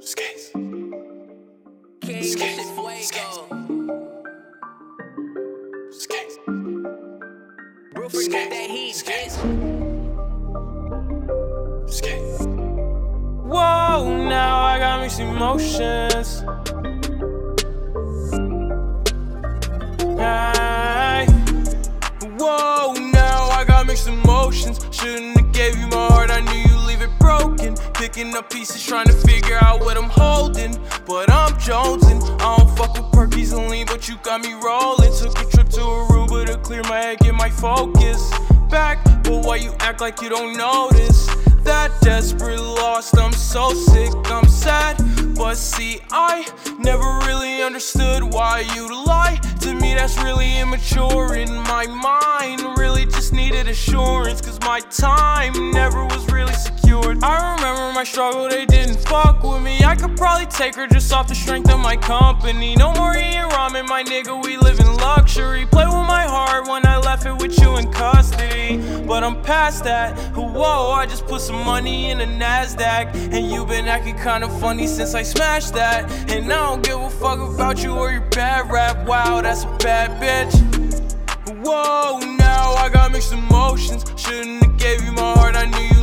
Skates. King, Skates. shit fuego. Skates. Rupert got that heat, Skates. Skates. Whoa, now I got mixed emotions. Hey. Whoa, now I got mixed emotions. Shouldn't have gave you my heart, I knew Picking up pieces, trying to figure out what I'm holding. But I'm jonesing. I don't fuck with perkies and lean, but you got me rolling. Took a trip to Aruba to clear my head, get my focus back. But why you act like you don't notice? That desperate lost, I'm so sick, I'm sad. But see, I never really understood why you lie. To me, that's really immature in my mind. Really just needed assurance, cause my time never was really secured. I remember my struggle, they didn't fuck with me. I could probably take her just off the strength of my company. No more eating ramen, my nigga, we live in luxury. Play with my heart when I left it with you in custody. But I'm past that. Whoa, I just put some money in the NASDAQ. And you been acting kinda funny since I smashed that. And I don't give a fuck about you or your bad rap. Wow, that's a bad bitch. Whoa, now I got mixed emotions. Shouldn't have gave you my heart, I knew you.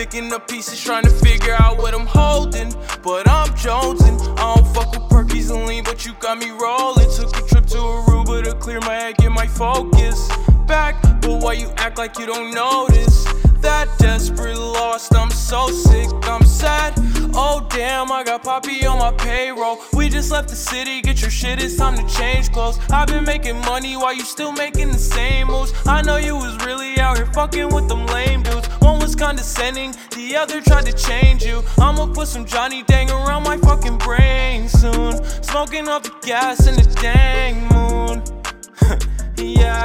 Picking up pieces, trying to figure out what I'm holding. But I'm jonesing. I don't fuck with perkies and lean, but you got me rolling. Took a trip to Aruba to clear my head, get my focus back. But why you act like you don't notice? That desperate lost, I'm so sick, I'm sad. Oh damn, I got Papi on my payroll. We just left the city, get your shit, it's time to change clothes. I've been making money while you still making the same moves. I know you was really out here fucking with them lame dudes. One was condescending, the other tried to change you. I'ma put some Johnny Dang around my fucking brain soon. Smoking off the gas in the dang moon. yeah.